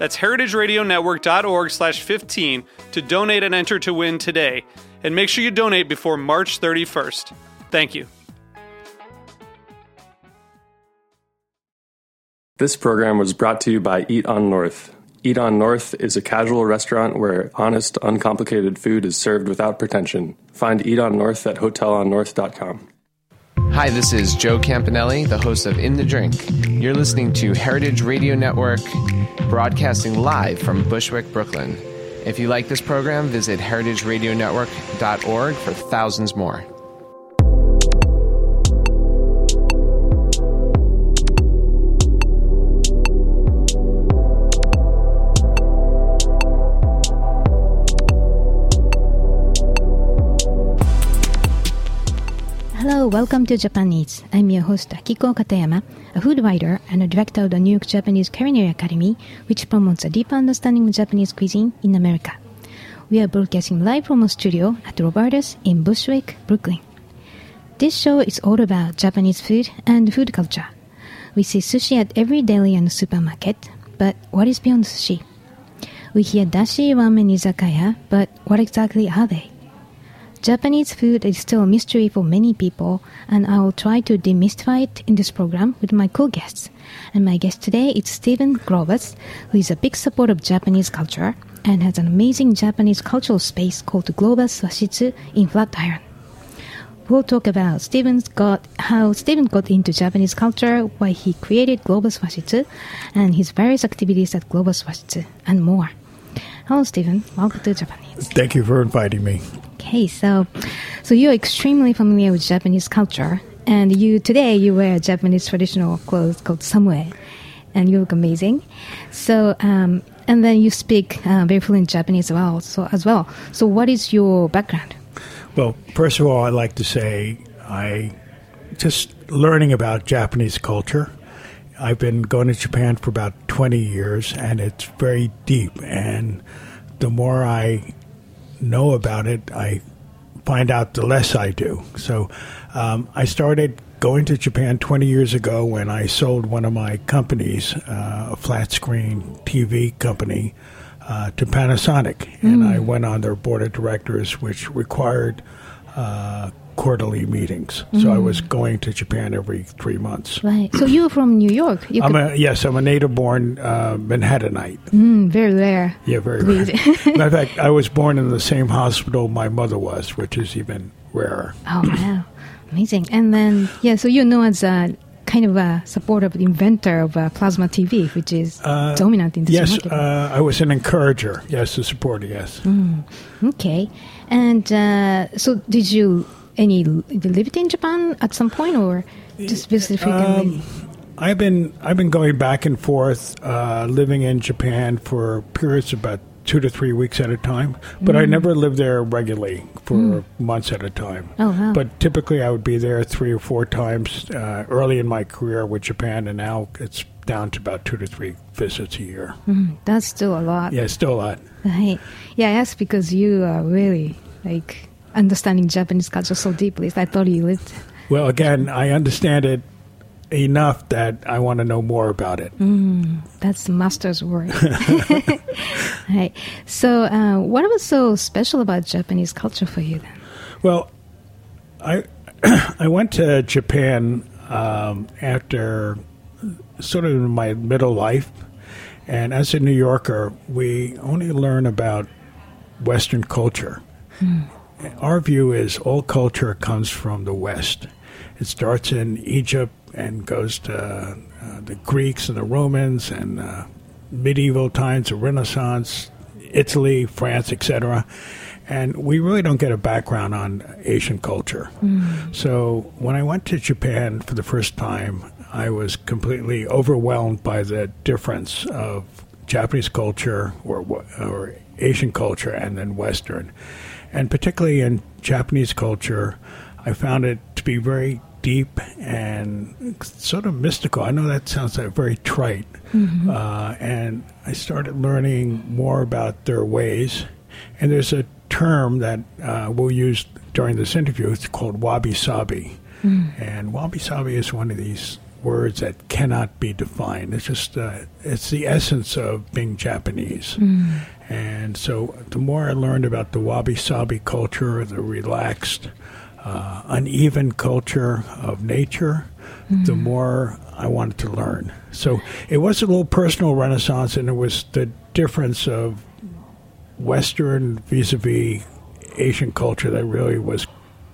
That's heritageradionetwork.org slash 15 to donate and enter to win today. And make sure you donate before March 31st. Thank you. This program was brought to you by Eat on North. Eat on North is a casual restaurant where honest, uncomplicated food is served without pretension. Find Eat on North at hotelonnorth.com. Hi, this is Joe Campanelli, the host of In the Drink. You're listening to Heritage Radio Network, broadcasting live from Bushwick, Brooklyn. If you like this program, visit heritageradionetwork.org for thousands more. Welcome to Japan Eats. I'm your host Akiko Katayama, a food writer and a director of the New York Japanese Culinary Academy, which promotes a deeper understanding of Japanese cuisine in America. We are broadcasting live from a studio at Roberta's in Bushwick, Brooklyn. This show is all about Japanese food and food culture. We see sushi at every deli and supermarket, but what is beyond sushi? We hear dashi, ramen, izakaya, but what exactly are they? Japanese food is still a mystery for many people, and I will try to demystify it in this program with my co-guests. And my guest today is Stephen Globus, who is a big supporter of Japanese culture and has an amazing Japanese cultural space called Globus Washitsu in Flatiron. We'll talk about Stephen's got how Stephen got into Japanese culture, why he created Globus Washitsu, and his various activities at Globus Washitsu, and more. Hello, Stephen. Welcome to Japan Eats. Thank you for inviting me. Okay, so so you're extremely familiar with Japanese culture, and you today you wear Japanese traditional clothes called samue, and you look amazing. So um, and then you speak uh, very fluent Japanese as well. So as well. So what is your background? Well, first of all, I'd like to say I just learning about Japanese culture. I've been going to Japan for about 20 years, and it's very deep. And the more I know about it, I find out the less I do. So um, I started going to Japan 20 years ago when I sold one of my companies, uh, a flat screen TV company, uh, to Panasonic. And I went on their board of directors, which required uh, quarterly meetings. So I was going to Japan every three months. Right. So you're from New York. You I'm a yes, I'm a native-born uh, Manhattanite. Mm, very rare. Yeah, very Breed. rare. Matter of fact, I was born in the same hospital my mother was, which is even rarer. Oh wow, amazing! And then yeah, so you're known as a kind of a supporter of the inventor of uh, plasma TV, which is dominant in this Yes, market. uh, I was an encourager. Yes, a supporter. Yes. okay, and uh, so did you any you lived in Japan at some point, or just visit frequently? Um, I've been I've been going back and forth, uh, living in Japan for periods of about two to three weeks at a time. But I never lived there regularly for months at a time. Oh, wow. But typically, I would be there three or four times uh, early in my career with Japan, and now it's down to about two to three visits a year. That's still a lot. Yeah, still a lot. Right. Yeah, asked because you are really like understanding Japanese culture so deeply. I thought you lived. Well, again, I understand it enough that I want to know more about it. That's the master's work. right. So, uh, what was so special about Japanese culture for you then? Well, I I went to Japan um, after sort of my middle life, and as a New Yorker, we only learn about Western culture. Our view is all culture comes from the West. It starts in Egypt and goes to uh, the Greeks and the Romans and uh, medieval times, the Renaissance, Italy, France, etc. And we really don't get a background on Asian culture. So when I went to Japan for the first time, I was completely overwhelmed by the difference of Japanese culture or, or Asian culture and then Western. And particularly in Japanese culture, I found it to be very deep and sort of mystical. I know that sounds like very trite. Uh, and I started learning more about their ways. And there's a term that uh, we'll use during this interview. It's called wabi sabi. And wabi sabi is one of these words that cannot be defined. It's just uh, it's the essence of being Japanese. And so the more I learned about the wabi sabi culture, the relaxed, uh, uneven culture of nature, the more I wanted to learn. So it was a little personal renaissance, and it was the difference of Western vis-a-vis Asian culture that really was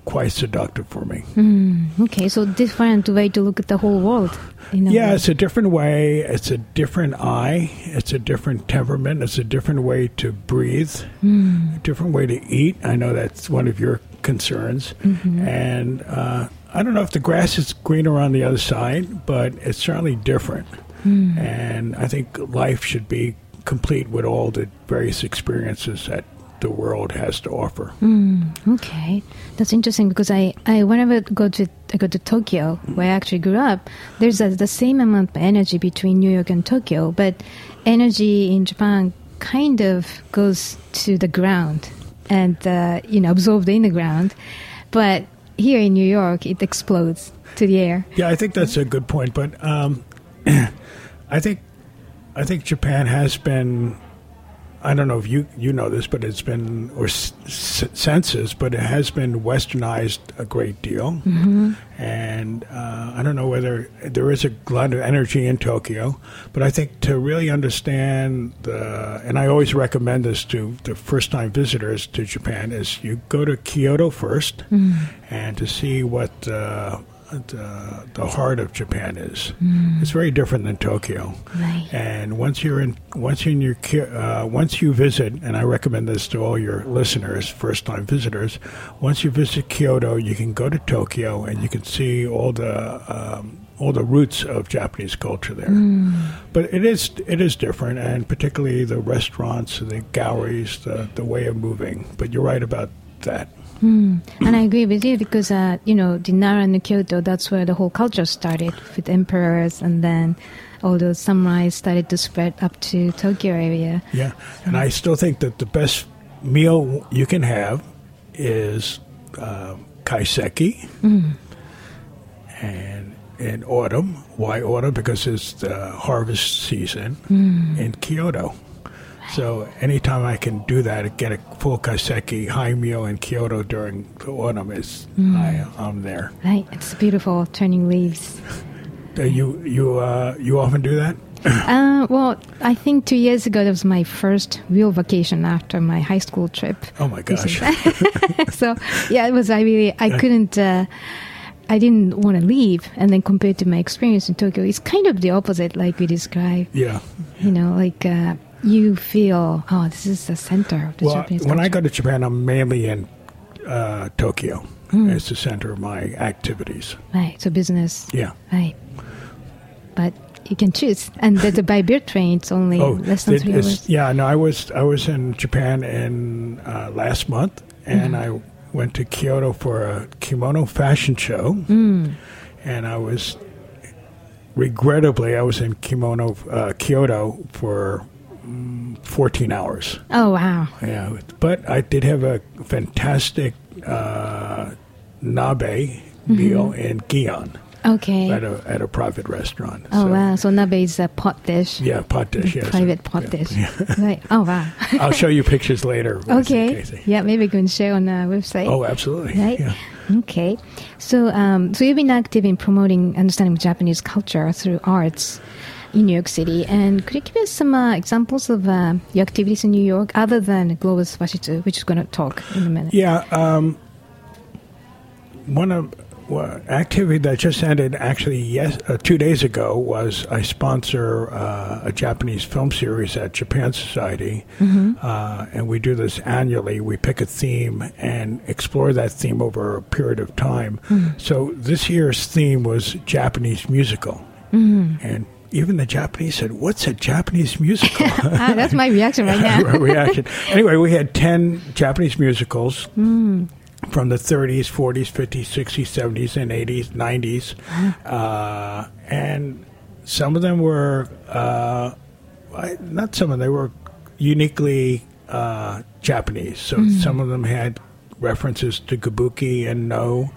quite seductive for me. Hmm, okay, so different way to look at the whole world. In a Yeah, way. it's a different way. It's a different eye. It's a different temperament. It's a different way to breathe. Hmm. A different way to eat. I know that's one of your concerns. Mm-hmm. And uh, I don't know if the grass is greener on the other side, but it's certainly different. Hmm. And I think life should be complete with all the various experiences that the world has to offer. Okay, that's interesting because I, I whenever go to I go to Tokyo where I actually grew up, there's a, the same amount of energy between New York and Tokyo, but energy in Japan kind of goes to the ground and uh, you know absorbed in the ground, but here in New York it explodes to the air. Yeah, I think that's a good point. But um, I think I think Japan has been. I don't know if you you know this, but it's been or s- s- census, but it has been westernized a great deal. And uh, I don't know whether there is a lot of energy in Tokyo, but I think to really understand the, and I always recommend this to the first time visitors to Japan, is you go to Kyoto first, and to see what. Uh, the, the heart of Japan is. It's very different than Tokyo. Right. And once you're in, once you're in your, uh, once you visit, and I recommend this to all your listeners, first-time visitors. Once you visit Kyoto, you can go to Tokyo and you can see all the um, all the roots of Japanese culture there. But it is it is different, and particularly the restaurants, the galleries, the the way of moving. But you're right about that. And I agree with you because, uh, you know, the Nara and the Kyoto, that's where the whole culture started with emperors and then all those samurais started to spread up to Tokyo area. Yeah, and I still think that the best meal you can have is uh, kaiseki, and in autumn. Why autumn? Because it's the harvest season in Kyoto. So anytime I can do that, get a full kaiseki high meal in Kyoto during the autumn, is I, I'm there. Right, it's beautiful, turning leaves. Uh, you you uh, you often do that? Uh, well, I think two years ago that was my first real vacation after my high school trip. Oh my gosh! so yeah, it was. I really I couldn't. Uh, I didn't want to leave, and then compared to my experience in Tokyo, it's kind of the opposite, like we described. yeah. You know, like uh, you feel, oh, this is the center of the Well, Japanese when I go to Japan, I'm mainly in uh, Tokyo. It's the center of my activities. right, so business, Yeah. right, but you can choose, and the, the by train, it's only Oh, less than it- three hours. yeah. No, I was I was in Japan in uh, last month, and I went to Kyoto for a kimono fashion show, and I was regrettably I was in kimono uh, Kyoto for mm, 14 hours. Oh wow, Yeah, but I did have a fantastic uh, nabe meal in Gion okay. at a at a private restaurant. Oh So, wow, so nabe is a pot dish. Yeah, pot dish. Yes. Private pot Yeah. dish. right. Oh wow. I'll show you pictures later. okay. Yeah, maybe we can share on the website. Oh, absolutely. Right. Yeah. Okay. So, um, so you've been active in promoting understanding of Japanese culture through arts. In New York City. And could you give us some uh, examples of uh, your activities in New York other than Globus Washitsu, which is going to talk in a minute? Yeah, um, one of well, activity that just ended actually yes uh, two days ago was I sponsor uh, a Japanese film series at Japan Society, uh, and we do this annually. We pick a theme and explore that theme over a period of time. So this year's theme was Japanese musical, and even the Japanese said, "What's a Japanese musical?" ah, that's my reaction right now. reaction. Anyway, we had 10 Japanese musicals from the 30s, 40s, 50s, 60s, 70s, and 80s, 90s. Uh, and some of them were, uh, not some of them, they were uniquely uh, Japanese. So some of them had references to kabuki and no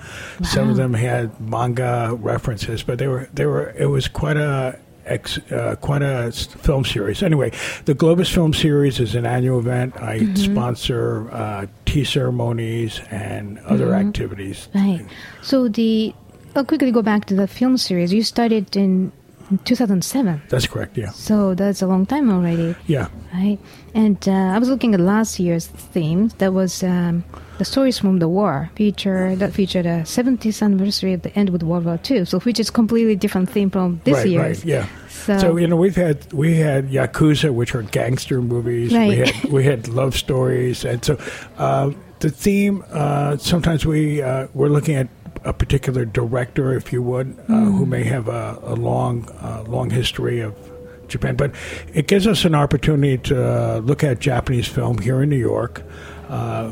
some of them had manga references but they were they were it was quite a ex, uh, quite a film series. Anyway, the Globus Film Series is an annual event. I sponsor uh, tea ceremonies and other activities. Right. So the I'll quickly go back to the film series. You started in 2007. That's correct. Yeah, So that's a long time already, yeah, right? And uh, I was looking at last year's theme. That was um, the stories from the war feature that featured a 70th anniversary of the end with World War II. So which is completely different theme from this right, year's. right, yeah. So, So you know we've had we had yakuza, which are gangster movies. Right. We had we had love stories, and so uh, the theme. Uh, sometimes we uh, we're looking at a particular director, if you would, uh, who may have a, a long uh, long history of Japan, but it gives us an opportunity to uh, look at Japanese film here in New York uh,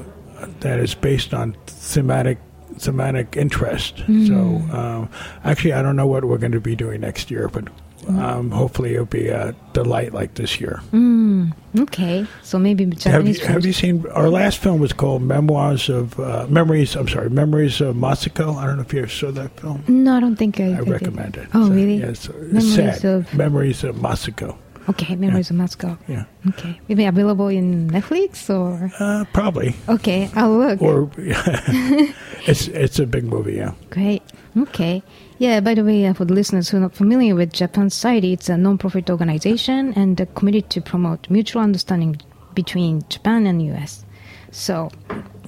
that is based on thematic thematic interest. So uh, actually, I don't know what we're going to be doing next year, but um, hopefully it'll be a delight like this year. okay. So maybe Have you, have you seen our last film was called Memoirs of uh, Memories? I'm sorry, Memories of Matsuko. I don't know if you ever saw that film. No, I don't think I. I think recommend it. Oh, So, really? Yeah, it's, it's Memories sad. of- Memories of Matsuko. Okay, Memories of Moscow. Yeah, Okay, maybe available in Netflix or. uh, probably. Okay, I'll look. Or it's it's a big movie. Yeah. Great. Okay. Yeah, by the way, uh, for the listeners who are not familiar with Japan Society, it's a non-profit organization and uh, committed to promote mutual understanding between Japan and US. So,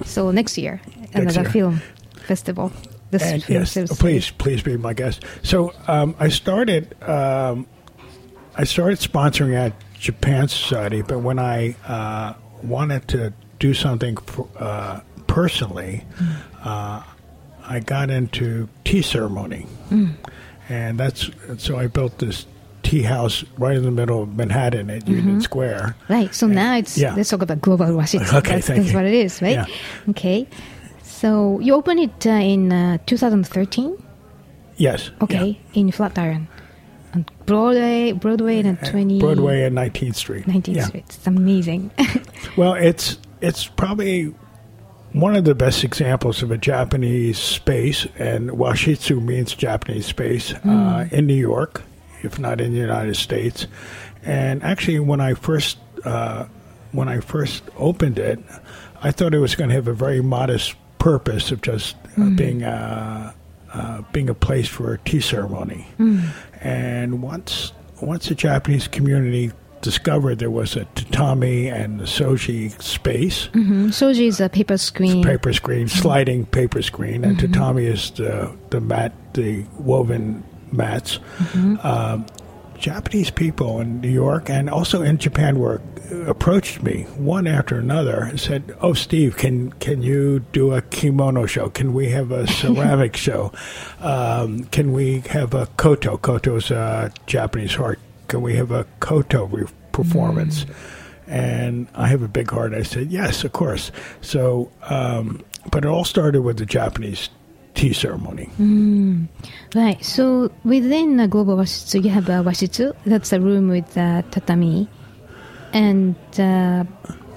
so next year, another year. film festival. This And film yes, please, please be my guest. So um, I started, um, I started sponsoring at Japan Society, but when I uh, wanted to do something for, uh, personally, uh, I got into tea ceremony, and that's so I built this tea house right in the middle of Manhattan at Union Square. Right. So now it's Yeah. let's talk about Globus Washitsu. Okay, that's, that's what it is, right? Yeah. Okay. So you opened it uh, in uh, 2013. Yes. Okay, in Flatiron, on Broadway, Broadway and yeah. 20 Broadway and 19th Street. 19th Yeah. Street. It's amazing. Well, it's it's probably one of the best examples of a Japanese space, and Washitsu means Japanese space uh, in New York, if not in the United States. And actually, when I first uh, when I first opened it, I thought it was going to have a very modest purpose of just uh, being a uh, being a place for a tea ceremony. And once once the Japanese community discovered there was a tatami and the shoji space, Mhm. Shoji is a paper screen. paper screen, sliding paper screen, and tatami is the the mat, the woven mats. Um, Japanese people in New York and also in Japan were approached me one after another and said, "Oh, Steve, can can you do a kimono show? Can we have a ceramic show? Um, can we have a koto? Koto is a Japanese heart. We have a koto re- performance?" And I have a big heart. I said, "Yes, of course." So, um, but it all started with the Japanese tea ceremony. Right. So within uh, Globus Washitsu, you have a Washitsu. That's a room with uh, tatami, and uh,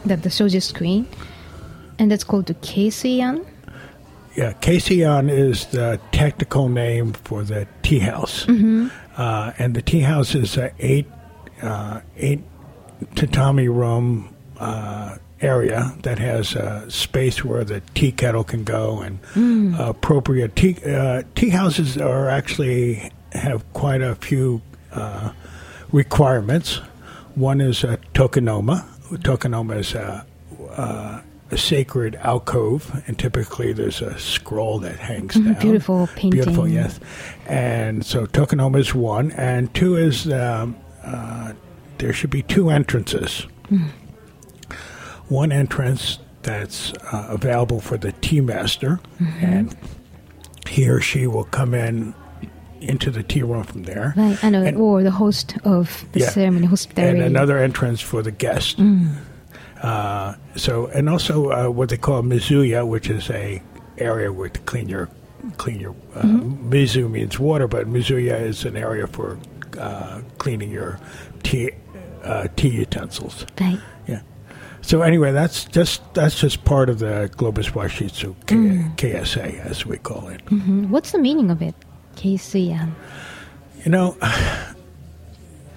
that the Shoji screen, and that's called the Keisuian. Yeah, Keiseon is the technical name for the tea house, uh, and the tea house is a eight uh, eight tatami room uh, area that has a space where the tea kettle can go and appropriate tea uh, tea houses are actually have quite a few. Uh, requirements. One is a tokonoma. Tokonoma is a, uh, a sacred alcove, and typically there's a scroll that hangs Mhm, down. beautiful painting. Beautiful, yes. And so tokonoma is one, and two is um, uh, there should be two entrances. One entrance that's uh, available for the tea master, and he or she will come in into the tea room from there. Right, and, uh, And- or the host of the Yeah. ceremony, hospitality. and another entrance for the guest. Mm. Uh, so, and also uh, what they call mizuya, which is a area where to clean your clean your. Uh, Mm-hmm. Mizu means water, but mizuya is an area for uh, cleaning your tea uh, tea utensils. Right. Yeah. So anyway, that's just that's just part of the Globus Washitsu K- Mm. KSA, as we call it. Mhm. What's the meaning of it? Keisuian. You know,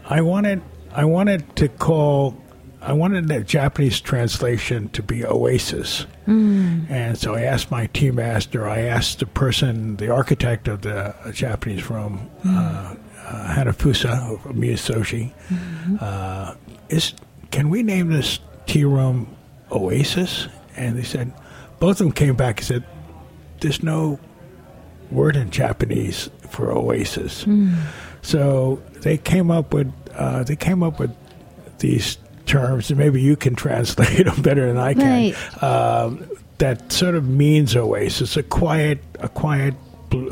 I wanted I wanted to call I wanted the Japanese translation to be oasis, and so I asked my tea master. I asked the person, the architect of the Japanese room, uh, uh, Hanafusa of Miyasoshi, uh, is can we name this tea room Oasis? And they said both of them came back and said there's no word in Japanese for oasis. So they came up with uh, they came up with these terms, and maybe you can translate them better than I can. Right. Um, that sort of means oasis, a quiet, a quiet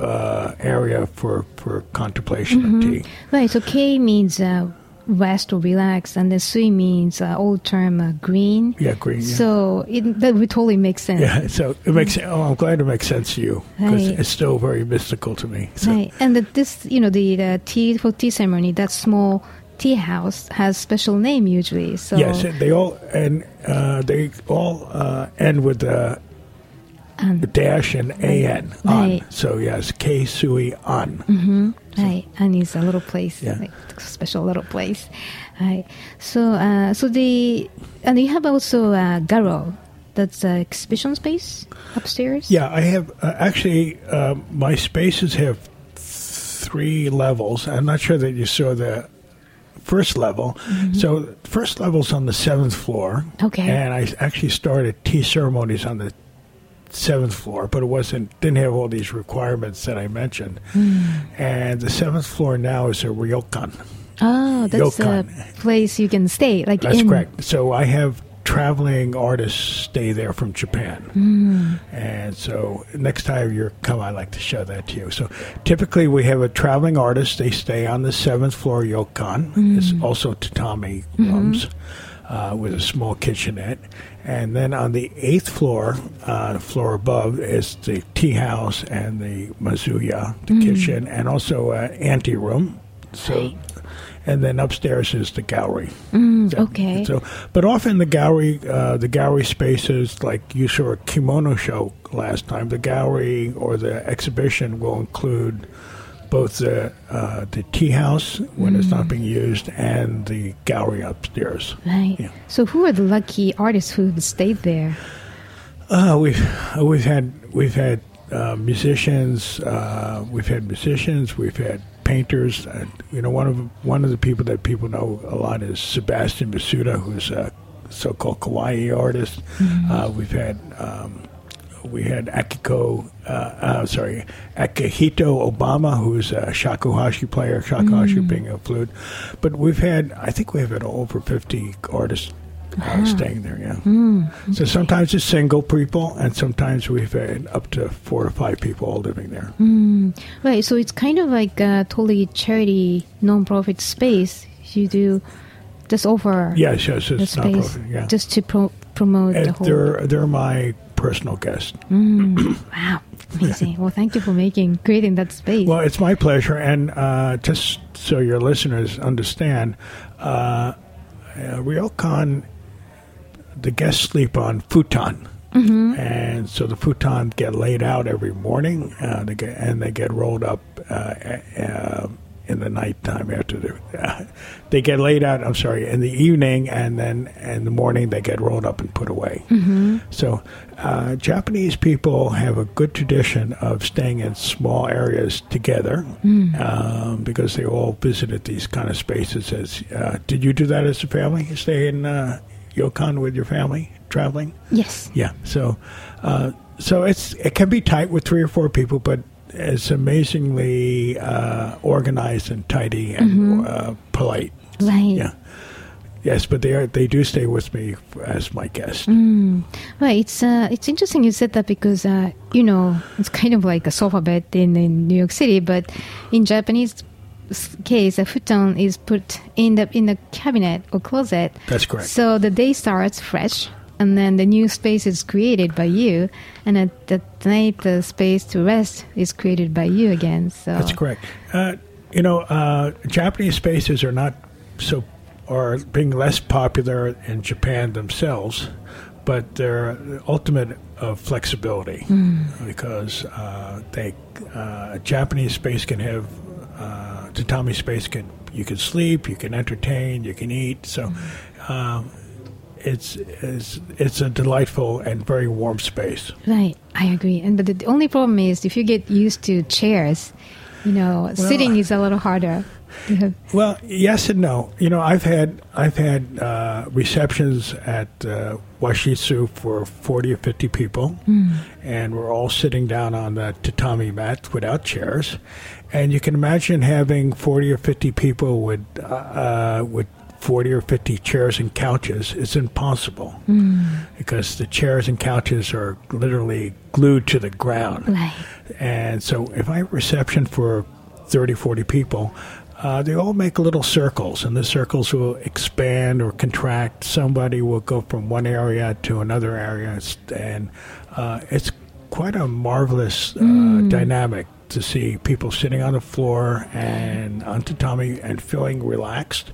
uh, area for for contemplation of tea. Right, so K means uh, rest or relax, and then Sui means uh, old term uh, green. Yeah, green. Yeah. So it, that would totally make sense. yeah, so it makes. Oh, I'm glad it makes sense to you because Right. it's still very mystical to me. So, Right, and that this, you know, the, the tea for tea ceremony, that small tea house has special name usually. So Yes, they all and uh, they all uh, end with the An. dash and an on. Right. So yes, K Sui on. Right, and it's a little place, Yeah. like special little place. Right. So, uh, so the and you have also uh, Garo, that's uh, exhibition space upstairs. Yeah, I have uh, actually uh, my spaces have three levels. I'm not sure that you saw the first level. Mm-hmm. So first level's on the seventh floor. Okay. And I actually started tea ceremonies on the seventh floor, but it wasn't didn't have all these requirements that I mentioned. Hmm. And the seventh floor now is a ryokan. Oh, that's a Ryokan. place you can stay, like That's in. correct. So I have traveling artists stay there from Japan, and so next time you come, I'd like to show that to you. So typically we have a traveling artist. They stay on the seventh floor ryokan. It's also tatami rooms. Uh, with a small kitchenette, and then on the eighth floor, uh, the floor above, is the tea house and the mizuya, the kitchen, and also an ante room. So, and then upstairs is the gallery. So- okay. So, but often the gallery, uh, the gallery spaces, like you saw a kimono show last time, the gallery or the exhibition will include both the uh, the tea house when it's not being used and the gallery upstairs. Right. Yeah. So, who are the lucky artists who have stayed there? Uh, we've we've had we've had uh, musicians. Uh, we've had musicians. We've had painters. Uh, you know, one of one of the people that people know a lot is Sebastian Masuda, who's a so-called kawaii artist. Uh, we've had. Um, we had Akiko, uh, uh, sorry, Akihito Obama, who's a shakuhachi player, shakuhachi being a flute. But we've had, I think we've had over 50 artists uh, staying there, yeah. So sometimes it's single people, and sometimes we've had up to four or five people all living there. Right. So, it's kind of like a totally charity, non-profit space. You do just offer Yes, yes, it's space yeah. just to pro- promote the whole. they're, they're my personal guests. Wow, amazing! well, thank you for making creating that space. Well, it's my pleasure, and uh, just so your listeners understand, uh, uh, Ryokan, the guests sleep on futon, and so the futon get laid out every morning, uh, they get, and they get rolled up uh, uh, in the nighttime after the uh, they get laid out. I'm sorry, in the evening, and then in the morning they get rolled up and put away. So, uh, Japanese people have a good tradition of staying in small areas together um, because they all visited these kind of spaces. As uh, did you do that as a family? Stay in ryokan with your family traveling? Yes. Yeah. So, uh, so it's it can be tight with three or four people, but it's amazingly uh, organized and tidy and uh, polite. Right. Yeah. Yes, but they are they do stay with me as my guest. Well, It's uh, it's interesting you said that because uh, you know it's kind of like a sofa bed in, in New York City, but in Japanese case, a futon is put in the in the cabinet or closet. That's correct. So the day starts fresh, and then the new space is created by you, and at the night the space to rest is created by you again. So That's correct. Uh, you know, uh, Japanese spaces are not so are being less popular in Japan themselves, but they're the ultimate of flexibility because uh, they uh, Japanese space can have uh, Tommy space can you can sleep, you can entertain, you can eat. So. Um, it's, it's it's a delightful and very warm space. Right, I agree. And but the only problem is if you get used to chairs, you know, sitting is a little harder. Well, yes and no. You know, I've had I've had uh, receptions at uh, Washitsu for forty or fifty people, and we're all sitting down on the tatami mat without chairs, and you can imagine having forty or fifty people with uh, uh, with. 40 or 50 chairs and couches is impossible because the chairs and couches are literally glued to the ground. Right. And so if I have a reception for 30, 40 people, uh, they all make little circles, and the circles will expand or contract. Somebody will go from one area to another area, and uh, it's quite a marvelous uh, dynamic to see people sitting on the floor and on tatami and feeling relaxed.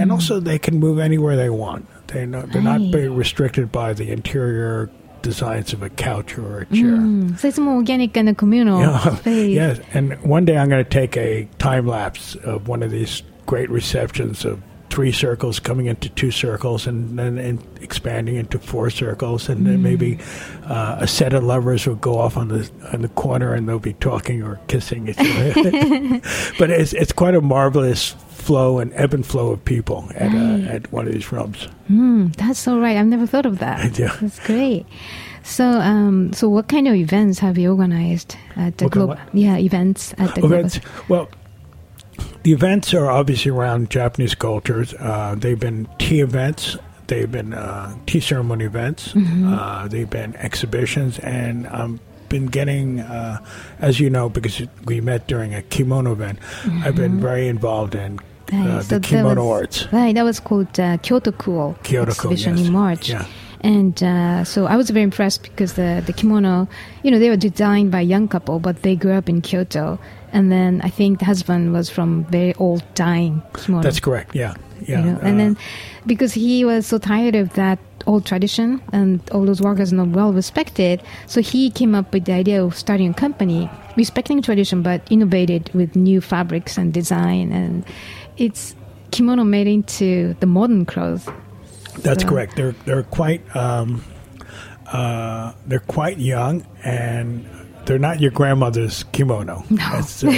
And also, they can move anywhere they want. They know, they're not being restricted by the interior designs of a couch or a chair. So it's more organic and a communal Yeah, space. yes. And one day I'm going to take a time lapse of one of these great receptions of three circles coming into two circles and then in expanding into four circles and then maybe uh, a set of lovers will go off on the on the corner and they'll be talking or kissing each other. but it's it's quite a marvelous flow and ebb and flow of people at uh, at one of these rooms. Mm, that's so right. I've never thought of that. Yeah. That's great. So, um, so what kind of events have you organized at the What kind global? of Yeah, events at the events. global. Well, the events are obviously around Japanese cultures. Uh, they've been tea events. They've been uh, tea ceremony events. Uh, they've been exhibitions, and I've been getting, uh, as you know, because we met during a kimono event. I've been very involved in uh, so the that kimono was- arts. Right, that was called uh, Kyoto Cool exhibition yes. in March. Yeah. And uh, so I was very impressed because the, the kimono, you know, they were designed by a young couple, but they grew up in Kyoto. And then I think the husband was from very old dyeing kimono. That's correct. Yeah, yeah. you know, and uh, then because he was so tired of that old tradition and all those workers not well respected, so he came up with the idea of starting a company respecting tradition but innovated with new fabrics and design, and it's kimono made into the modern clothes. That's So- correct. They're they're quite um, uh, they're quite young and they're not your grandmother's kimono, That's, uh,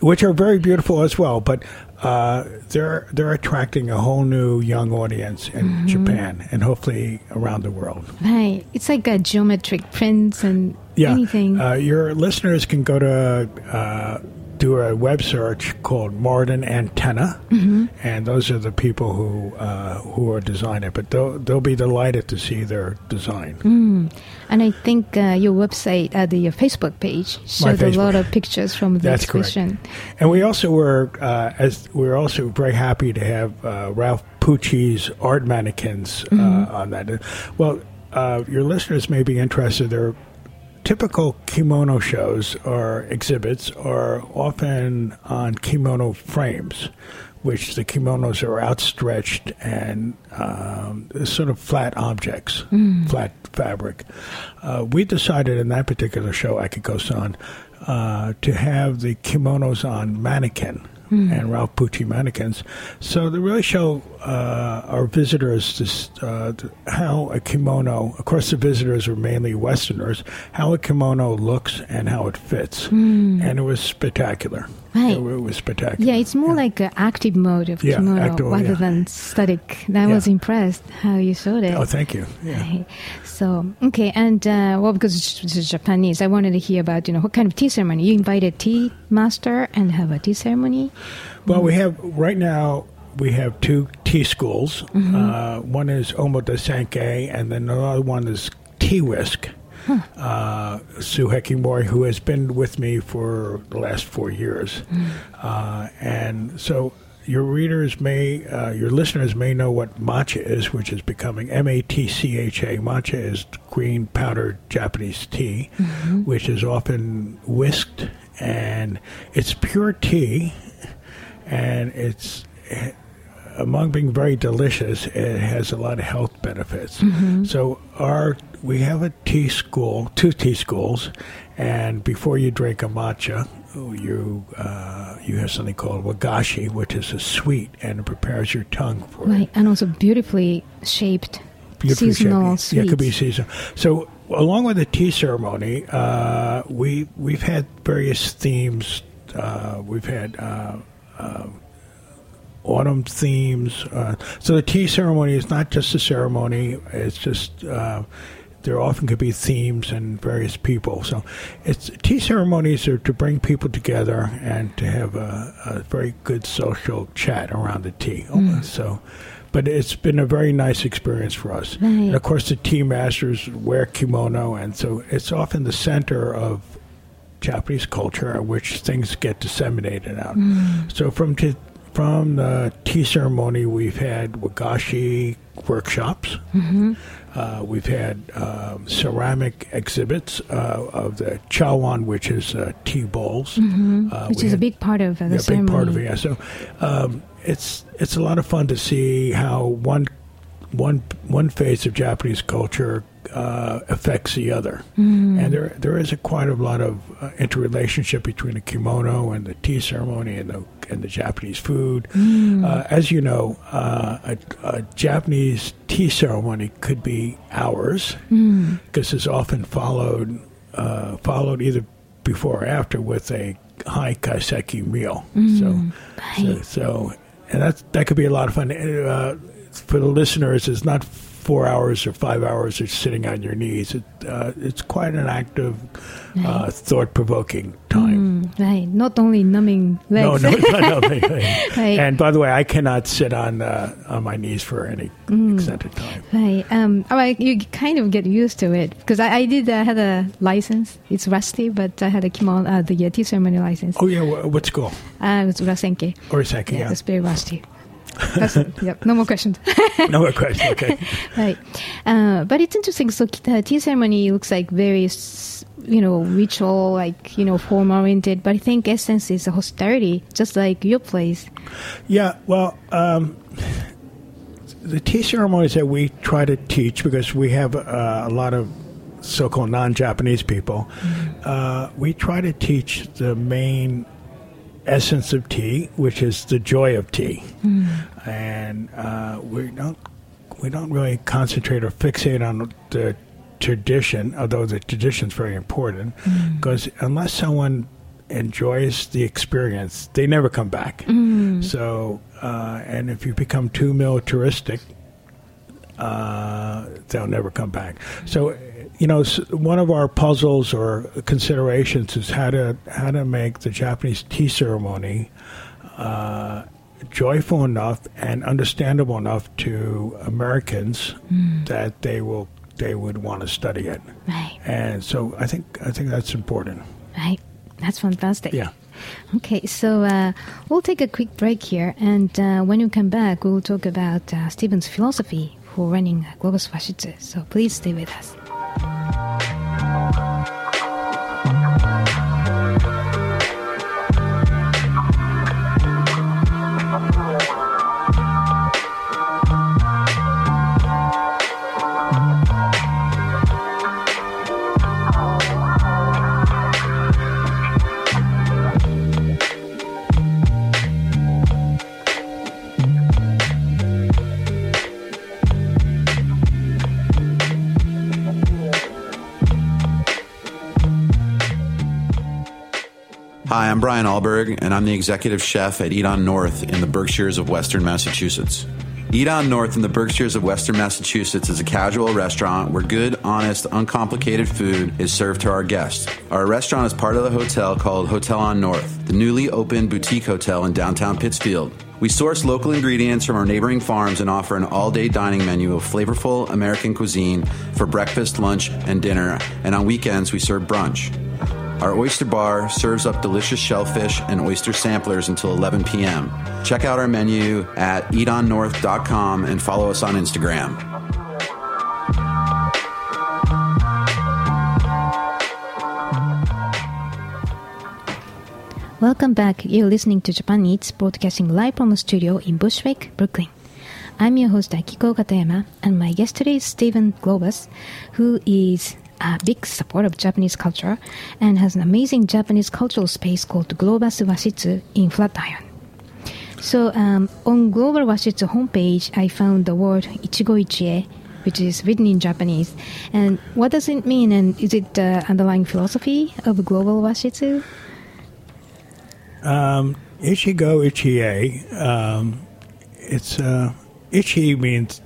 which are very beautiful as well. But uh, they're they're attracting a whole new young audience in Mm-hmm. Japan and hopefully around the world. Right, it's like a geometric prints and Yeah, anything. Uh, your listeners can go to uh, do a web search called Martin Antenna, Mm-hmm. and those are the people who uh, who are designing it. But they'll they'll be delighted to see their design. Mm. and I think uh, your website, uh, the your Facebook page, showed a lot of pictures from the That's correct. exhibition. And we also were uh, as we were also very happy to have uh, Ralph Pucci's art mannequins uh, on that. Well, uh, your listeners may be interested. They're typical kimono shows or exhibits are often on kimono frames, which the kimonos are outstretched and um, sort of flat objects, flat fabric. Uh, we decided in that particular show, Akiko-san, uh, to have the kimonos on mannequin and Ralph Pucci mannequins. So they really show uh, our visitors this, uh, how a kimono, of course, the visitors are mainly Westerners, how a kimono looks and how it fits. And it was spectacular. Right. It, it was spectacular. Yeah, it's more like an active mode of Yeah, kimono active, rather yeah. than static. I was impressed how you showed it. Oh, thank you. Yeah. Right. So okay, and uh, well, because it's, it's Japanese, I wanted to hear about you know what kind of tea ceremony. You invited tea master and have a tea ceremony. Well, we have right now. We have two tea schools. Uh, one is Omotesenke, and then another one is Tea Whisk. Uh, Sue Hekimori, who has been with me for the last four years, uh, and so your readers may, uh, your listeners may know what matcha is, which is becoming M A T C H A. Matcha is green powdered Japanese tea, which is often whisked, and it's pure tea and it's eh, among being very delicious. It has a lot of health benefits. So our we have a tea school, two tea schools, and before you drink a matcha, you uh, you have something called wagashi, which is a sweet and it prepares your tongue for Right, and also beautifully shaped beautifully seasonal shaped. Yeah, it could be seasonal. So, along with the tea ceremony, uh, we we've had various themes. Uh, we've had uh, uh, autumn themes. Uh, so the tea ceremony is not just a ceremony; it's just. There often could be themes and various people. So, it's tea ceremonies are to bring people together and to have a, a very good social chat around the tea. Hmm. So, but it's been a very nice experience for us. And of course, the tea masters wear kimono, and so it's often the center of Japanese culture which things get disseminated out. Hmm. So from t- from the tea ceremony, we've had wagashi workshops. Uh, we've had um, ceramic exhibits uh, of the chawan, which is uh, tea bowls, uh, which is a big part of uh, the yeah, ceremony. big part of it. Yeah. So um, it's it's a lot of fun to see how one one one phase of Japanese culture uh, affects the other, and there there is a quite a lot of uh, interrelationship between the kimono and the tea ceremony and the and the Japanese food. Uh, as you know, uh, a, a Japanese tea ceremony could be hours because it's often followed uh, followed either before or after with a high kaiseki meal. So, so, so, and that's that could be a lot of fun. Uh, for the listeners, it's not four hours or five hours of sitting on your knees. It, uh, it's quite an active, uh, thought-provoking time. Mm, right, not only numbing legs. no, no, no, no. Right. And by the way, I cannot sit on uh, on my knees for any Mm. extended time. Right. Um, all right, you kind of get used to it because I, I did uh, had a license. It's rusty, but I had a kimono, uh, the uh, tea ceremony license. Oh yeah, wh- what school? Uh, it was Urasenke. Or second, Yeah, yeah. it's very rusty. That's it. Yep. No more questions. No more questions. Okay. right. Uh, but it's interesting. So the tea ceremony looks like very, you know, ritual, like you know, form oriented. But I think essence is hospitality, just like your place. Yeah, well, um, the tea ceremonies that we try to teach because we have uh, a lot of so-called non-Japanese people. Uh, we try to teach the main essence of tea, which is the joy of tea, and uh, we don't we don't really concentrate or fixate on the tradition, although the tradition is very important, because unless someone enjoys the experience, they never come back. So, uh, and if you become too militaristic, uh, they'll never come back. So, you know, one of our puzzles or considerations is how to how to make the Japanese tea ceremony uh, joyful enough and understandable enough to Americans that they will they would want to study it. Right. And so, I think I think that's important. Right. That's fantastic. Yeah. Okay, so uh, we'll take a quick break here, and uh, when you come back, we'll talk about uh, Stephen's philosophy for running Globus Washitsu. So please stay with us. Brian Alberg, and I'm the executive chef at Eat On North in the Berkshires of Western Massachusetts. Eat On North in the Berkshires of Western Massachusetts is a casual restaurant where good, honest, uncomplicated food is served to our guests. Our restaurant is part of the hotel called Hotel On North, the newly opened boutique hotel in downtown Pittsfield. We source local ingredients from our neighboring farms and offer an all day dining menu of flavorful American cuisine for breakfast, lunch, and dinner, and on weekends we serve brunch. Our oyster bar serves up delicious shellfish and oyster samplers until 11 p.m. Check out our menu at eatonnorth.com and follow us on Instagram. Welcome back. You're listening to Japan Eats, broadcasting live from a studio in Bushwick, Brooklyn. I'm your host Akiko Katayama, and my guest today is Stephen Globus, who is a big supporter of Japanese culture and has an amazing Japanese cultural space called Globus Washitsu in Flatiron. So um, on Globus Washitsu homepage, I found the word Ichigo Ichie, which is written in Japanese. And what does it mean? And is it the underlying philosophy of Globus Washitsu? Um, Ichigo Ichie. Um, it's uh, Ichi means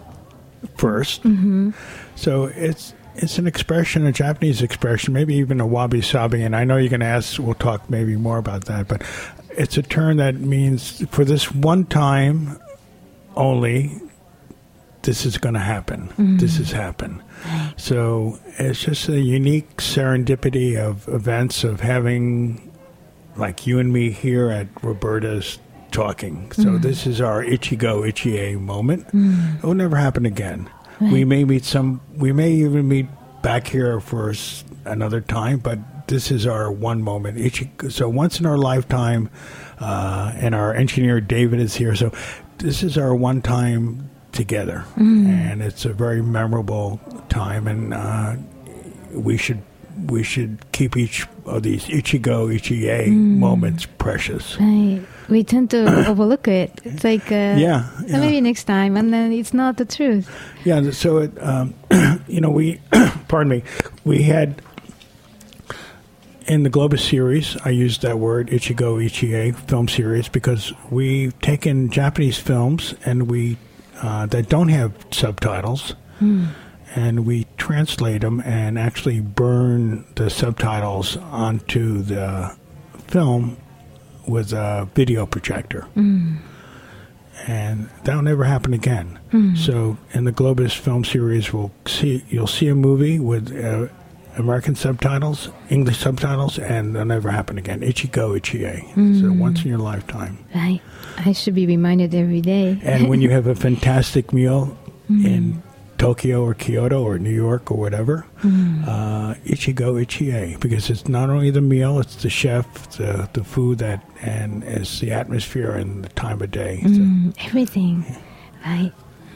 1st so it's it's an expression, a Japanese expression, maybe even a wabi sabi. And I know you're going to ask. We'll talk maybe more about that, but it's a term that means for this one time only. This is going to happen. Mm-hmm. This has happened. So it's just a unique serendipity of events of having like you and me here at Roberta's talking. So mm-hmm. this is our Ichigo Ichie moment. Mm-hmm. It will never happen again. We may meet some. We may even meet back here for another time, but this is our one moment. So once in our lifetime, uh, and our engineer David is here. So this is our one time together, and it's a very memorable time, and uh, we should we should keep each of these Ichigo Ichie moments precious. Right. We tend to overlook it. It's like, uh, Yeah, "Oh, yeah. maybe next time, and then it's not the truth. Yeah, so it, um, you know, we, pardon me, we had in the Globus series. I used that word Ichigo Ichie film series because we've taken Japanese films and we uh, that don't have subtitles, and we translate them and actually burn the subtitles onto the film with a video projector mm. and that'll never happen again. Mm. So in the Globus film series, we'll see you'll see a movie with uh, American subtitles, English subtitles, and they'll never happen again. Ichigo Ichie. So mm. once in your lifetime. Right. I should be reminded every day. And when you have a fantastic meal in Tokyo or Kyoto or New York or whatever, uh, Ichigo Ichie, because it's not only the meal, it's the chef, the the food that, and it's the atmosphere and the time of day. So- Mm, everything. Right.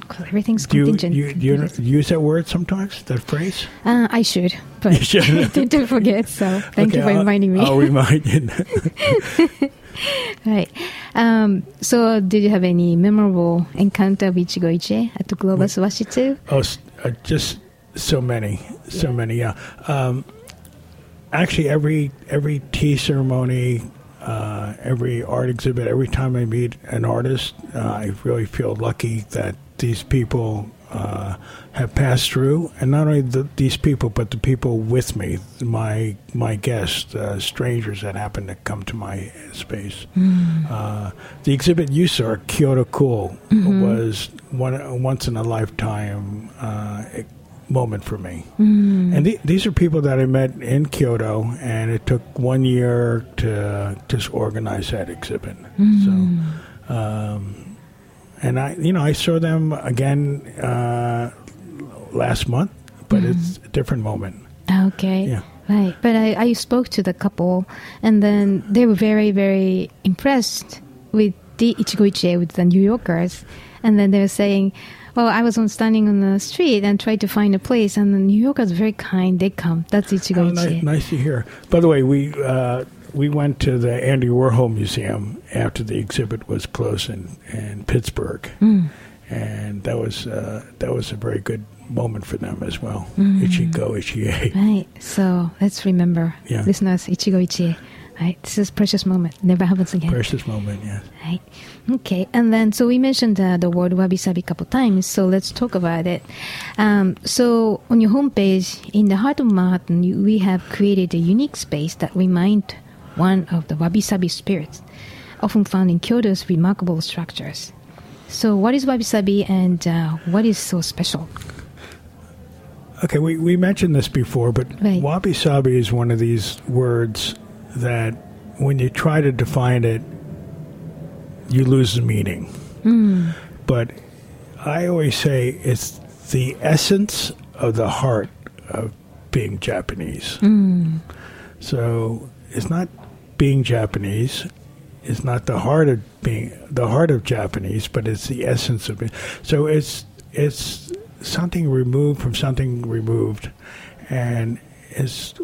'Cause everything's Do you, contingent. you, do you use that word sometimes, that phrase? uh, I should, but You should. I tend to forget. So thank you for I'll- reminding me. I'll remind you. right. Um, so, did you have any memorable encounter with Ichigo at the Globus Washitsu? oh, s- uh, just so many, so many. Yeah. Um, actually, every every tea ceremony, uh, every art exhibit, every time I meet an artist, uh, I really feel lucky that these people uh, have passed through, and not only the, these people, but the people with me, my my guests, uh, strangers that happen to come to my space. Uh, the exhibit you saw, Kyoto Cool, was one once in a lifetime uh, moment for me. And the, these are people that I met in Kyoto, and it took one year to just organize that exhibit. So, um, and I, you know, I saw them again uh, last month, but it's a different moment. Okay. Yeah. Right. But I, I spoke to the couple, and then they were very, very impressed with the Ichigoichi with the New Yorkers. And then they were saying, well, I was on standing on the street and tried to find a place, and the New Yorkers are very kind. They come. That's Ichigo Oh, nice, nice to hear. By the way, we uh, we went to the Andy Warhol Museum after the exhibit was closed in, in Pittsburgh, and that was uh, that was a very good moment for them as well. Ichigo Ichie. Right. So let's remember, Yeah. listeners, Ichigo Ichie. Right. This is precious moment. Never happens again. Precious moment, yes. Right. Okay. And then, so we mentioned uh, the word wabi sabi a couple times. So let's talk about it. Um, so on your homepage, in the heart of Manhattan, you, we have created a unique space that remind one of the wabi sabi spirits, often found in Kyoto's remarkable structures. So, what is wabi sabi, and uh, what is so special? Okay, we, we mentioned this before, but Right. wabi sabi is one of these words that when you try to define it, you lose the meaning. But I always say it's the essence of the heart of being Japanese. So it's not being Japanese. is not the heart of being the heart of Japanese, but it's the essence of it. So it's it's something removed from something removed, and it's.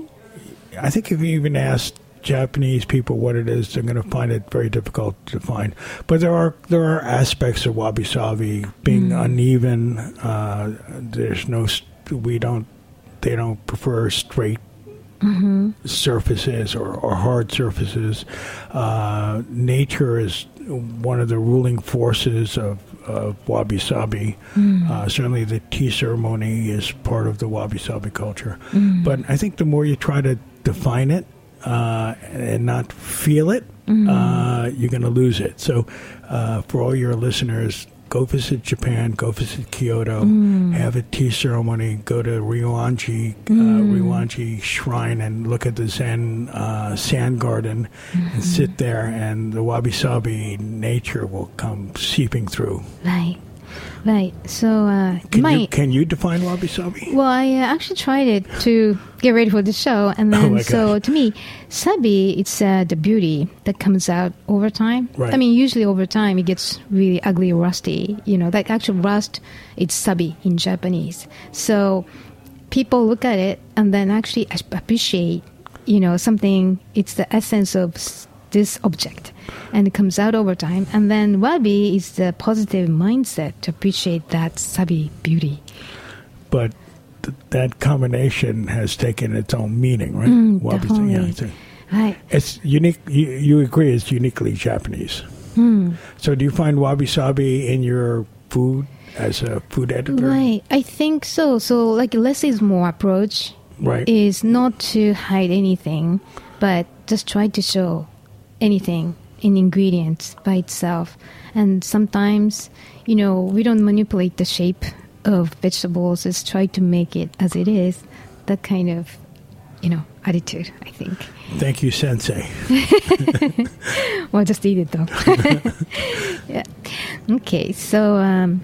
I think if you even ask Japanese people what it is, they're going to find it very difficult to find. But there are there are aspects of wabi sabi being uneven. Uh, there's no we don't they don't prefer straight surfaces or, or hard surfaces. Uh, nature is one of the ruling forces of, of wabi sabi. Uh, certainly, the tea ceremony is part of the wabi sabi culture. But I think the more you try to define it uh, and not feel it, uh, you're going to lose it. So, uh, for all your listeners, go visit Japan, go visit Kyoto, have a tea ceremony, go to Ryoanji, uh, Ryoanji Shrine and look at the Zen uh, sand garden and sit there, and the wabi sabi nature will come seeping through. Right. Right. So, uh, Can my, you can you define wabi sabi? Well, I uh, actually tried it to get ready for the show, and Oh then my so gosh. to me, sabi it's uh, the beauty that comes out over time. Right. I mean, usually over time it gets really ugly, or rusty. You know, like actual rust, it's sabi in Japanese. So people look at it and then actually appreciate, you know, something. It's the essence of this object, and it comes out over time. And then wabi is the positive mindset to appreciate that sabi beauty. But th- that combination has taken its own meaning, right? Mm, definitely. yeah, it's, a- Right. it's unique. You, you agree? It's uniquely Japanese. Hmm. So, do you find wabi sabi in your food as a food editor? Right, I think so. So, like less is more approach Right. is not to hide anything, but just try to show anything in ingredients by itself. And sometimes, you know, we don't manipulate the shape of vegetables. Just try to make it as it is. That kind of, you know, attitude. I think. Thank you, Sensei. Well, just eat it though. yeah. Okay. So, um,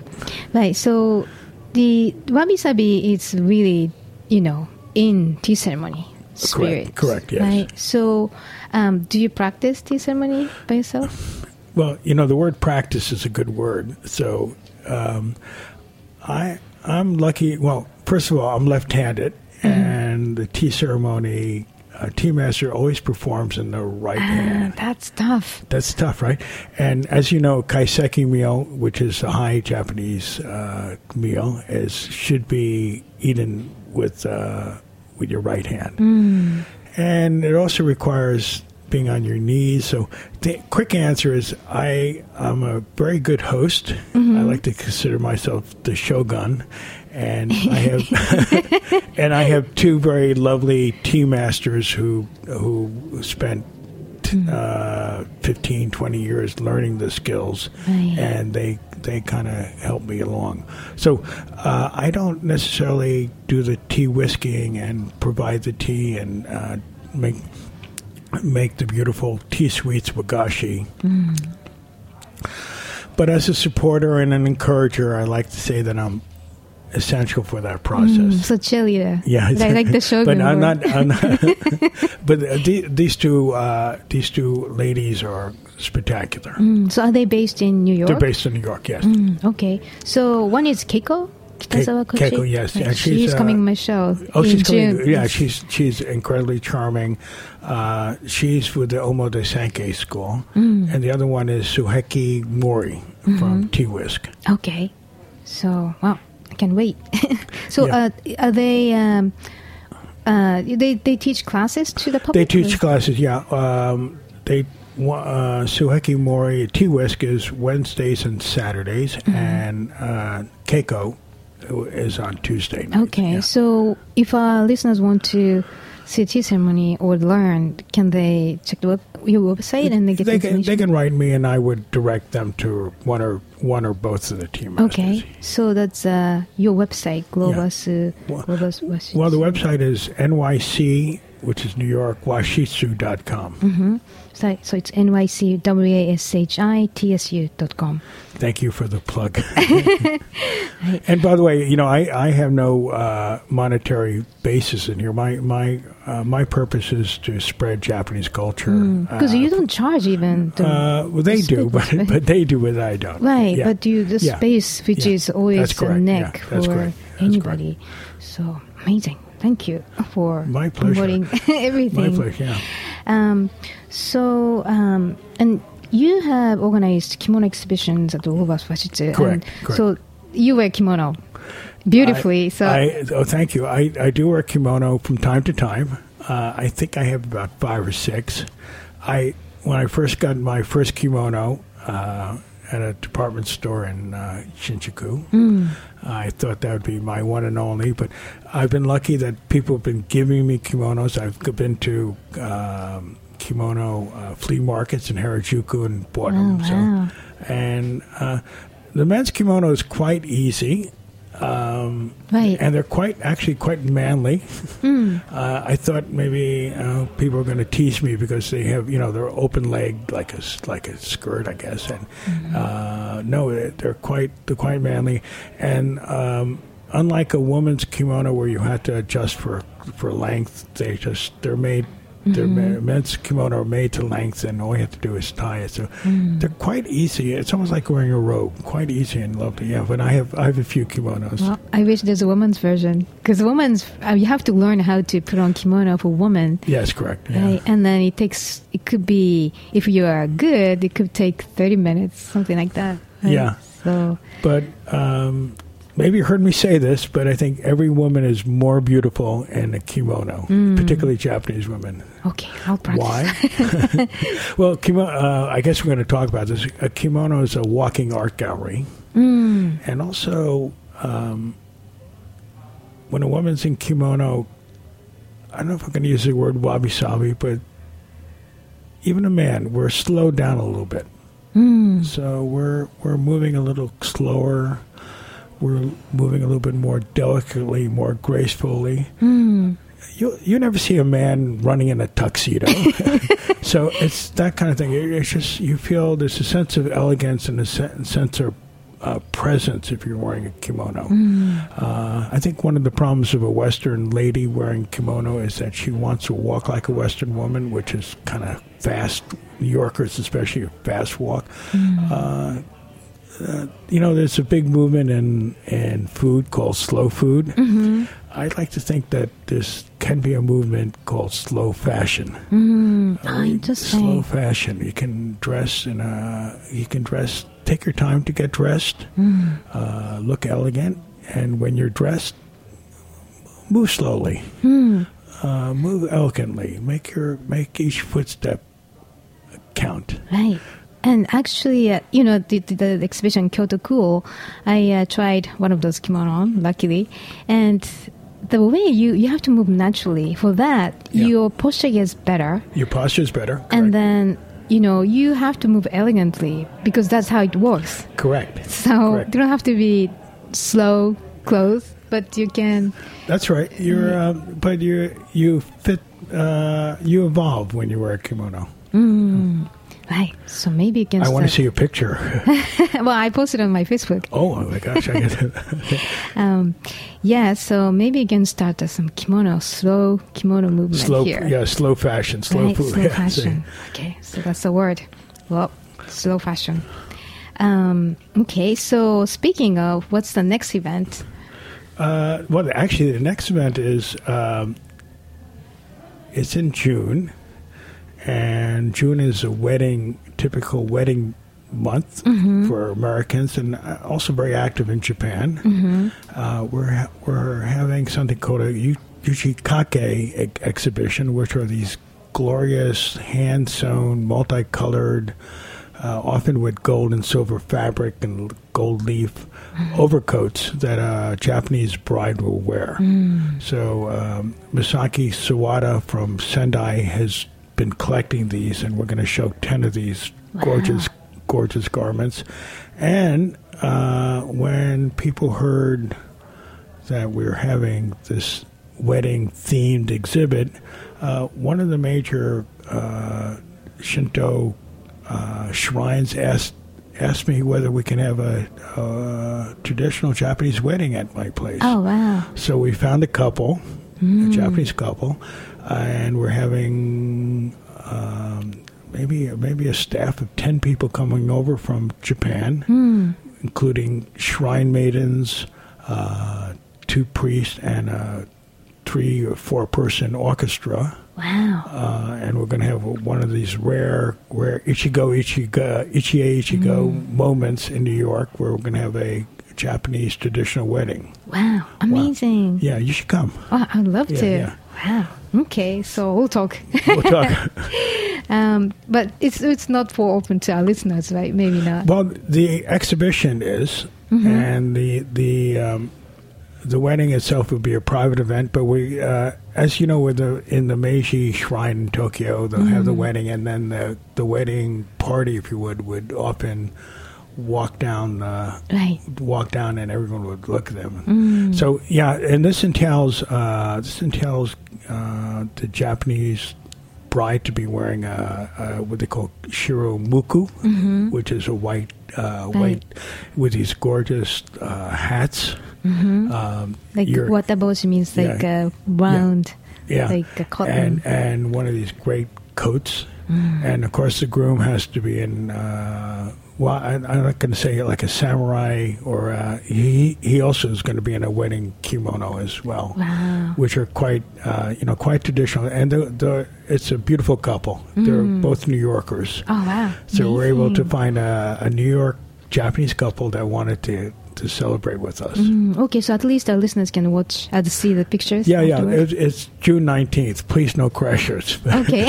right. So, the wabi sabi is really, you know, in tea ceremony spirit. correct, yes. Right. So, um, do you practice tea ceremony by yourself? Well, you know, the word practice is a good word. So, um, I I'm lucky. Well, first of all, I'm left-handed, and the tea ceremony, uh, tea master always performs in the right Ah, hand. that's tough. That's tough, right? And as you know, kaiseki meal, which is a high Japanese uh, meal, is should be eaten with uh, with your right hand, and it also requires being on your knees. So, the quick answer is I am a very good host. I like to consider myself the shogun, and I have and I have two very lovely tea masters who who spent uh, 15, 20 years learning the skills, Right. and they they kind of help me along. So uh, I don't necessarily do the tea whiskying and provide the tea and uh, make make the beautiful tea sweets wagashi. But as a supporter and an encourager, I like to say that I'm essential for that process. Mm, so cheerleader. Yeah, Like, like the shogun. But I'm not. I'm not but uh, the, these two, uh, these two ladies are spectacular. Mm, so, are they based in New York? They're based in New York. Yes. Mm, okay. So, one is Keiko. Kitazawa Kochi? Keiko, yes. And she's, she's uh, coming my show. Oh, in she's June. coming. Yeah, she's she's incredibly charming. Uh, she's with the Omotesenke school, Mm. and the other one is Suheki Mori Mm-hmm. from Tea Whisk. Okay. So, wow, I can wait. so, Yeah. uh, are they um, uh, they they teach classes to the public. They teach classes, yeah. Um, they uh, Suheki Mori Tea Whisk is Wednesdays and Saturdays, Mm-hmm. and uh, Keiko is on Tuesday. nights, Okay, yeah. so if our listeners want to tea ceremony or learn, can they check the web, your website and they get they can they can write me, and I would direct them to one or one or both of the team. masters. Okay, so that's uh, your website, Globus. Uh, Well- Globus. Well, the website is NYC, which is New York, Washitsu.com. Mm-hmm. So, so it's nycwashitsu.com. Thank you for the plug. and by the way, you know, I, I have no uh, monetary basis in here. My my uh, my purpose is to spread Japanese culture. Because uh, Mm. you don't charge even. Uh, well, they do, but space. but they do it. I don't. Right, Yeah. but you the Yeah. space which Yeah. is always a neck for anybody. So amazing. Thank you for My pleasure. promoting everything. My pleasure. Yeah. Um, so, um, and you have organized kimono exhibitions at the Globus Washitsu. Correct, correct. So you wear kimono beautifully. I, so I, oh, thank you. I, I do wear kimono from time to time. Uh, I think I have about five or six. I when I first got my first kimono uh, at a department store in uh, Shinjuku, I thought that would be my one and only. But I've been lucky that people have been giving me kimonos. I've been to um, kimono uh, flea markets in Harajuku and bought them. Oh, wow. So, and uh, the men's kimono is quite easy. Um, Right. and they're quite actually quite manly. Hmm. Uh, I thought maybe uh, people are going to tease me because they have you know they're open legged like a like a skirt, I guess. And Mm-hmm. uh, no, they're- they're quite they're quite manly. And um, unlike a woman's kimono where you have to adjust for for length, they just they're made. Their Mm-hmm. men's kimono are made to length, and all you have to do is tie it. So Mm. they're quite easy. It's almost like wearing a robe. Quite easy and lovely. Yeah, but I have I have a few kimonos. well, I wish there's a woman's version because woman's uh, you have to learn how to put on kimono for women. Yes, correct. Yeah. Right, and then it takes. It could be if you are good, it could take thirty minutes, something like that. right? Yeah. So But um, maybe you heard me say this, but I think every woman is more beautiful in a kimono, particularly Japanese women. okay, I'll practice. Why? well, kimono, uh, I guess we're going to talk about this. A kimono is a walking art gallery. And also, um, when a woman's in kimono, I don't know if I'm going to use the word wabi sabi, but even a man, we're slowed down a little bit. So we're we're moving a little slower. We're moving a little bit more delicately, more gracefully. You you never see a man running in a tuxedo. so it's that kind of thing. It's just you feel there's a sense of elegance and a sense of uh, presence if you're wearing a kimono. Uh, I think one of the problems of a Western lady wearing kimono is that she wants to walk like a Western woman, which is kind of fast. New Yorkers, especially, a fast walk. Uh, uh, you know, there's a big movement in in food called slow food. I'd like to think that this can be a movement called slow fashion. Oh, interesting. Slow fashion. You can dress in a. You can dress. Take your time to get dressed. Uh, look elegant, and when you're dressed, move slowly. Uh, move elegantly. Make your make each footstep count. Right. And actually, uh, you know, the, the, the exhibition Kyoto Cool, I uh, tried one of those kimono, luckily. And the way you, you have to move naturally. For that, Yeah. your posture gets better. Your posture is better. And then, you know, you have to move elegantly because that's how it works. correct. So Correct. you don't have to be slow clothes, but you can. That's right. You're, um, but you you fit. Uh, you evolve when you wear a kimono. Right. So maybe you can. I want to see a picture. well, I posted on my Facebook. oh my gosh! I get Um, yeah, so maybe you can start uh, some kimono, slow kimono movement slow. here. Yeah, slow fashion. Slow right? food. Slow yeah, fashion. Okay, so that's the word. Well, slow fashion. Um, okay, so speaking of, what's the next event? Uh, well, actually, the next event is um, it's in June, and June is a wedding, typical wedding month for Americans, and uh, also very active in Japan. Uh, we're ha- we're having something called a you Uchikake e- exhibition, which are these glorious hand sewn, multicolored, uh, often with gold and silver fabric and gold leaf overcoats that a Japanese bride will wear. So um, Misaki Sawada from Sendai has been collecting these, and we're going to show 10 of these gorgeous, gorgeous garments. And uh, when people heard that we're having this wedding themed exhibit, uh, one of the major uh, Shinto uh, shrines asked asked me whether we can have a, uh traditional Japanese wedding at my place. Oh wow. So we found a couple, a Japanese couple, and we're having um, maybe maybe a staff of ten people coming over from Japan, including shrine maidens, uh, two priests, and a three or four person orchestra. Wow. Uh, and we're going to have one of these rare, rare Ichigo Ichigo Ichie Ichigo moments in New York, where we're going to have a Japanese traditional wedding. Wow. Amazing. Yeah, you should come. Oh, I'd love Yeah, to. yeah. Wow. Okay, so we'll talk. We'll talk. um, but it's it's not for open to our listeners, right? Maybe not. well, the exhibition is, and the the um, the wedding itself would be a private event. But we, uh, as you know, with the in the Meiji Shrine in Tokyo, they'll have the wedding, and then the the wedding party, if you would, would often walk down. Uh, Right. walk down and everyone would look at them. So yeah, and this entails uh, this entails uh, the Japanese bride to be wearing a, a what they call shiromuku, which is a white uh, white with these gorgeous uh, hats. Um, Like wataboshi means like Yeah. a round, yeah, like a cotton. and and one of these great coats, Mm. and of course the groom has to be in. Uh, well, I, I'm not going to say like a samurai, or uh, he he also is going to be in a wedding kimono as well, Wow. which are quite uh, you know quite traditional, and the, the it's a beautiful couple. They're both New Yorkers, oh wow. so we're able to Mm. Find a, a New York Japanese couple that wanted to to celebrate with us. Mm, okay, so at least our listeners can watch and see the pictures. Yeah, yeah. afterwards. It's, it's June nineteenth. Please, no crashers. Okay.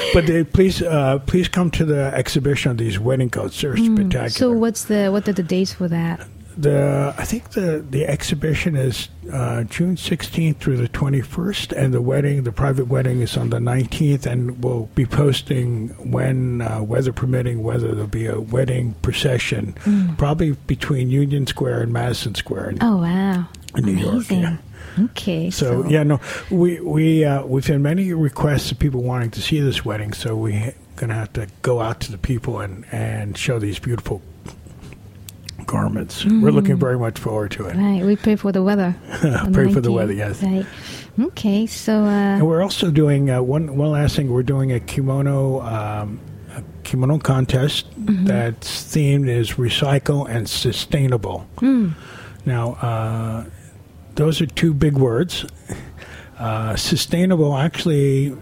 but they, please, uh, please come to the exhibition of these wedding coats. They're spectacular. Mm, so what's the what are the dates for that? The I think the the exhibition is uh, June sixteenth through the twenty first, and the wedding, the private wedding, is on the nineteenth. And we'll be posting when uh, weather permitting, whether there'll be a wedding procession, probably between Union Square and Madison Square in, Oh wow. in New York. Amazing. Yeah. Okay. So, yeah, no, we we uh, we've had many requests of people wanting to see this wedding, so we're gonna have to go out to the people and and show these beautiful garments. We're looking very much forward to it. Right. We pray for the weather. Pray for the weather, yes. Right. Okay. So uh, And we're also doing uh, one one last thing. We're doing a kimono um, a kimono contest that's themed is recycle and sustainable. Now, uh, those are two big words. Uh, sustainable, actually,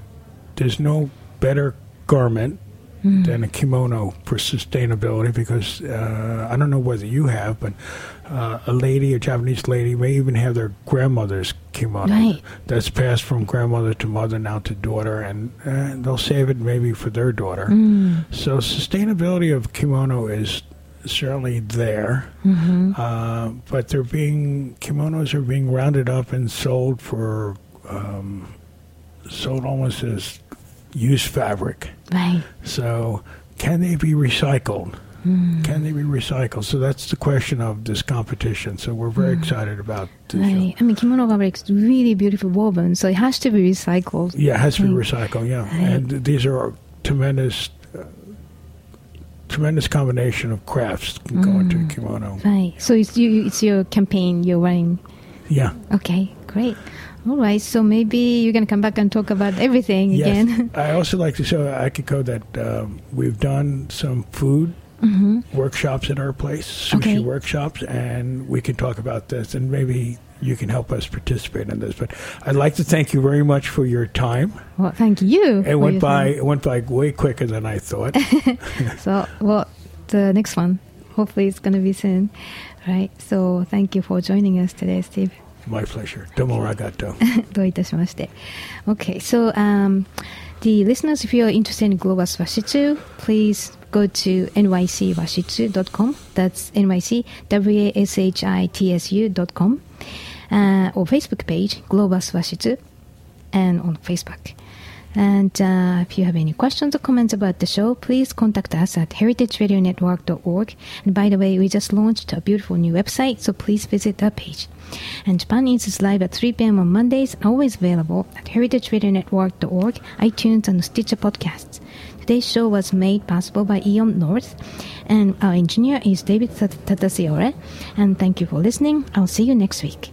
there's no better garment than a kimono for sustainability because uh, I don't know whether you have, but uh, a lady, a Japanese lady, may even have their grandmother's kimono Right. that's passed from grandmother to mother, now to daughter, and uh, they'll save it maybe for their daughter. So, sustainability of kimono is certainly there, uh, but they're being kimonos are being rounded up and sold for um, sold almost as used fabric. right. So, can they be recycled? Hmm. Can they be recycled? So that's the question of this competition. So we're very hmm. excited about this. Right. I mean, kimono fabric is really beautiful woven, so it has to be recycled. Yeah, it has to be recycled. Yeah, Right. and these are tremendous, uh, tremendous combination of crafts can go into hmm. kimono. Right. So it's you. It's your campaign. You're running. Yeah. Okay. Great. All right. So maybe you're gonna come back and talk about everything Yes. again. I also like to show Akiko that um, we've done some food workshops at our place, sushi Mm-hmm. Okay. workshops, and we can talk about this, and maybe you can help us participate in this. But I'd like to thank you very much for your time. well, thank you. It went by time. it went by way quicker than I thought. So, well, the next one, hopefully, it's gonna be soon. Right. So, thank you for joining us today, Steve. My pleasure. Domo ragato. どういたしまして。Okay, so um, the listeners, if you're interested in Globus Washitsu, please go to nycwashitsu.com. That's nycwashitsu.com. Uh, or Facebook page, Globus Washitsu, and on Facebook. And uh, if you have any questions or comments about the show, please contact us at heritageradionetwork.org. And by the way, we just launched a beautiful new website, so please visit that page. And Japan is live at 3 p.m. on Mondays, always available at heritageradionetwork.org, iTunes, and Stitcher podcasts. Today's show was made possible by Eon North, and our engineer is David Tatasiore. And thank you for listening. I'll see you next week.